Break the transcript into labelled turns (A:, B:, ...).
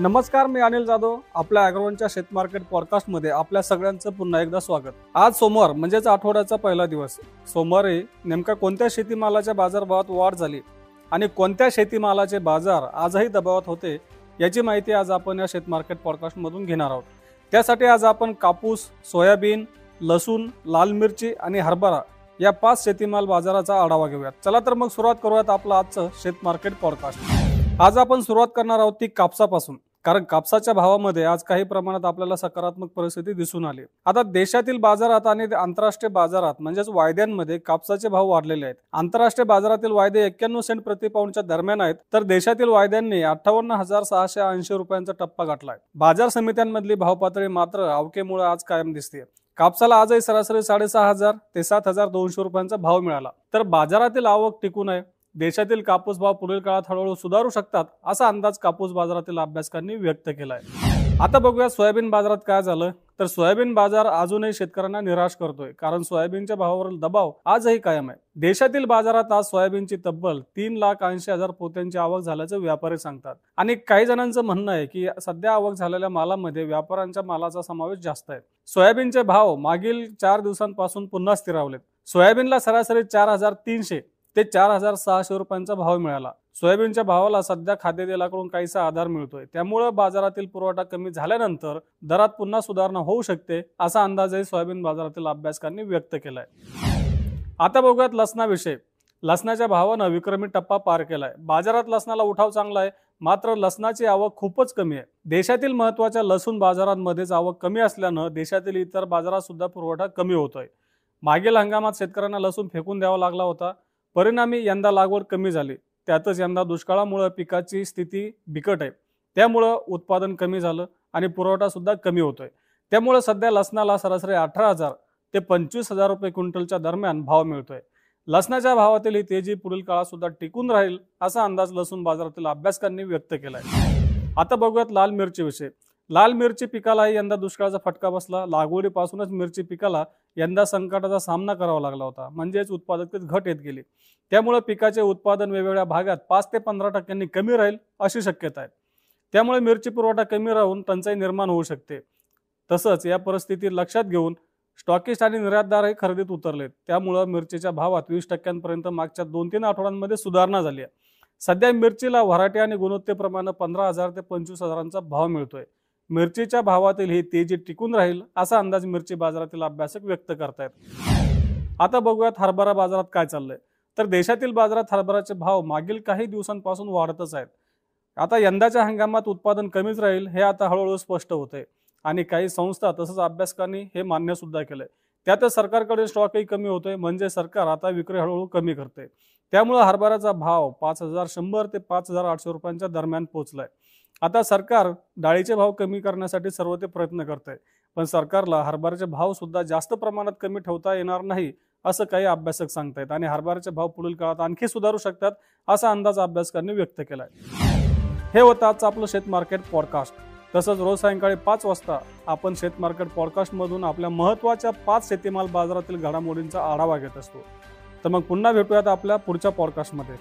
A: नमस्कार मी अनिल जाधव आपल्या अॅग्रोवनच्या शेत मार्केट पॉडकास्टमध्ये आपल्या सगळ्यांचं पुन्हा एकदा स्वागत. आज सोमवार म्हणजेच आठवड्याचा पहिला दिवस. सोमवारी नेमका कोणत्या शेतीमालाच्या बाजारभावात वाढ झाली आणि कोणत्या शेतीमालाचे बाजार आजही दबावात होते याची माहिती आज आपण या शेत मार्केट पॉडकास्टमधून घेणार आहोत. त्यासाठी आज आपण कापूस सोयाबीन लसूण लाल मिरची आणि हरभरा या पाच शेतीमाल बाजाराचा आढावा घेऊयात. चला तर मग सुरुवात करूयात आपलं आजचं शेत मार्केट पॉडकास्ट. आज आपण सुरुवात करणार आहोत ती कापसापासून. कारण कापसाच्या भावामध्ये आज काही प्रमाणात आपल्याला सकारात्मक परिस्थिती दिसून आली. आता देशातील बाजारात आणि आंतरराष्ट्रीय बाजारात म्हणजेच वायद्यांमध्ये कापसाचे भाव वाढलेले आहेत. आंतरराष्ट्रीय बाजारातील वायदे एक्क्याण्णव सेंट प्रति पाऊंडच्या दरम्यान आहेत. तर देशातील वायद्यांनी अठ्ठावन्न हजार सहाशे ऐंशी रुपयांचा टप्पा गाठलाय. बाजार समित्यांमधली भाव पातळी मात्र अवकेमुळे आज कायम दिसते कापसाला आजही सरासरी साडेसहा हजार ते सात हजार दोनशे रुपयांचा भाव मिळाला. तर बाजारातील आवक टिकून आहे. देशातील कापूस भाव पुढील काळात हळूहळू सुधारू शकतात असा अंदाज कापूस बाजारातील अभ्यासकांनी व्यक्त केला आहे आता बघूया सोयाबीन बाजारात काय झालं. तर सोयाबीन बाजार अजूनही शेतकऱ्यांना निराश करतोय कारण सोयाबीनच्या भावावरील दबाव आजही कायम आहे. देशातील बाजारात आज सोयाबीनची तब्बल तीन लाख ऐंशी हजार पोत्यांची आवक झाल्याचं व्यापारी सांगतात. आणि काही जणांचं म्हणणं आहे की सध्या आवक झालेल्या मालामध्ये व्यापाऱ्यांच्या मालाचा समावेश जास्त आहे. सोयाबीनचे भाव मागील चार दिवसांपासून पुन्हा स्थिरावलेत. सोयाबीनला सरासरी चार हजार तीनशे ते चार हजार सहाशे रुपयांचा भाव मिळाला. सोयाबीनच्या भावाला सध्या खाद्यतेलाकडून काहीसा आधार मिळतोय. त्यामुळं बाजारातील पुरवठा कमी झाल्यानंतर दरात पुन्हा सुधारणा होऊ शकते असा अंदाजही सोयाबीन बाजारातील अभ्यासकांनी व्यक्त केलाय. आता बघूयात लसणाविषयी. लसणाच्या भावानं विक्रमी टप्पा पार केलाय. बाजारात लसणाला उठाव चांगला आहे मात्र लसणाची आवक खूपच कमी आहे. देशातील महत्त्वाच्या लसूण बाजारांमध्येच आवक कमी असल्यानं देशातील इतर बाजारात सुद्धा पुरवठा कमी होतोय. मागील हंगामात शेतकऱ्यांना लसूण फेकून द्यावा लागला होता. परिणामी यंदा लागवड कमी झाली. त्यातच यंदा दुष्काळामुळं पिकाची स्थिती बिकट आहे. त्यामुळं उत्पादन कमी झालं आणि पुरवठासुद्धा कमी होतोय. त्यामुळं सध्या लसणाला सरासरी अठरा हजार ते पंचवीस हजार रुपये क्विंटलच्या दरम्यान भाव मिळतोय. लसणाच्या भावातील ही तेजी पुढील काळात सुद्धा टिकून राहील असा अंदाज लसूण बाजारातील अभ्यासकांनी व्यक्त केलाय. आता बघूयात लाल मिरची विषय लाल मिरची पिकालाही यंदा दुष्काळाचा फटका बसला. लागवडीपासूनच मिरची पिकाला यंदा संकटाचा सामना करावा लागला होता. म्हणजेच उत्पादकतेत घट येत गेली. त्यामुळे पिकाचे उत्पादन वेगवेगळ्या भागात पाच ते पंधरा टक्क्यांनी कमी राहील अशी शक्यता आहे. त्यामुळे मिरची पुरवठा कमी राहून टंचाई निर्माण होऊ शकते. तसंच या परिस्थिती लक्षात घेऊन स्टॉकिस्ट आणि निर्यातदारही खरेदीत उतरलेत. त्यामुळं मिरचीच्या भावात वीस टक्क्यांपर्यंत मागच्या दोन तीन आठवड्यांमध्ये सुधारणा झाली आहे. सध्या मिरचीला व्हरायटी आणि गुणवत्तेप्रमाणे पंधरा हजार ते पंचवीस हजारांचा भाव मिळतोय. मिरचीच्या भावातील ही तेजी टिकून राहील असा अंदाज मिरची बाजारातील अभ्यासक व्यक्त करतायत. आता बघूयात हरभरा बाजारात काय चाललंय. तर देशातील बाजारात हरभराचे भाव मागील काही दिवसांपासून वाढतच आहेत. आता यंदाच्या हंगामात उत्पादन कमीच राहील हे आता हळूहळू स्पष्ट होते आणि काही संस्था तसंच अभ्यासकांनी हे मान्य सुद्धा केलंय. त्यातच सरकारकडे स्टॉकही कमी होतोय म्हणजे सरकार आता विक्री हळूहळू कमी करते त्यामुळे हरभऱ्याचा भाव पाच हजार शंभर ते पाच हजार आठशे रुपयांच्या दरम्यान पोहोचलाय आता सरकार डाळीचे भाव कमी करण्यासाठी सर्व ते प्रयत्न करत आहे पण सरकारला हरभऱ्याचे भाव सुद्धा जास्त प्रमाणात कमी ठेवता येणार नाही असं काही अभ्यासक सांगतायत. आणि हरभऱ्याचे भाव पुढील काळात आणखी सुधारू शकतात असा अंदाज अभ्यासकांनी व्यक्त केला आहे हे होतं आजचं आपलं शेत मार्केट पॉडकास्ट. तसंच रोज सायंकाळी पाच वाजता आपण शेत मार्केट पॉडकास्टमधून आपल्या महत्त्वाच्या पाच शेतीमाल बाजारातील घडामोडींचा आढावा घेत असतो. तर मग पुन्हा भेटूयात आपल्या पुढच्या पॉडकास्टमध्ये.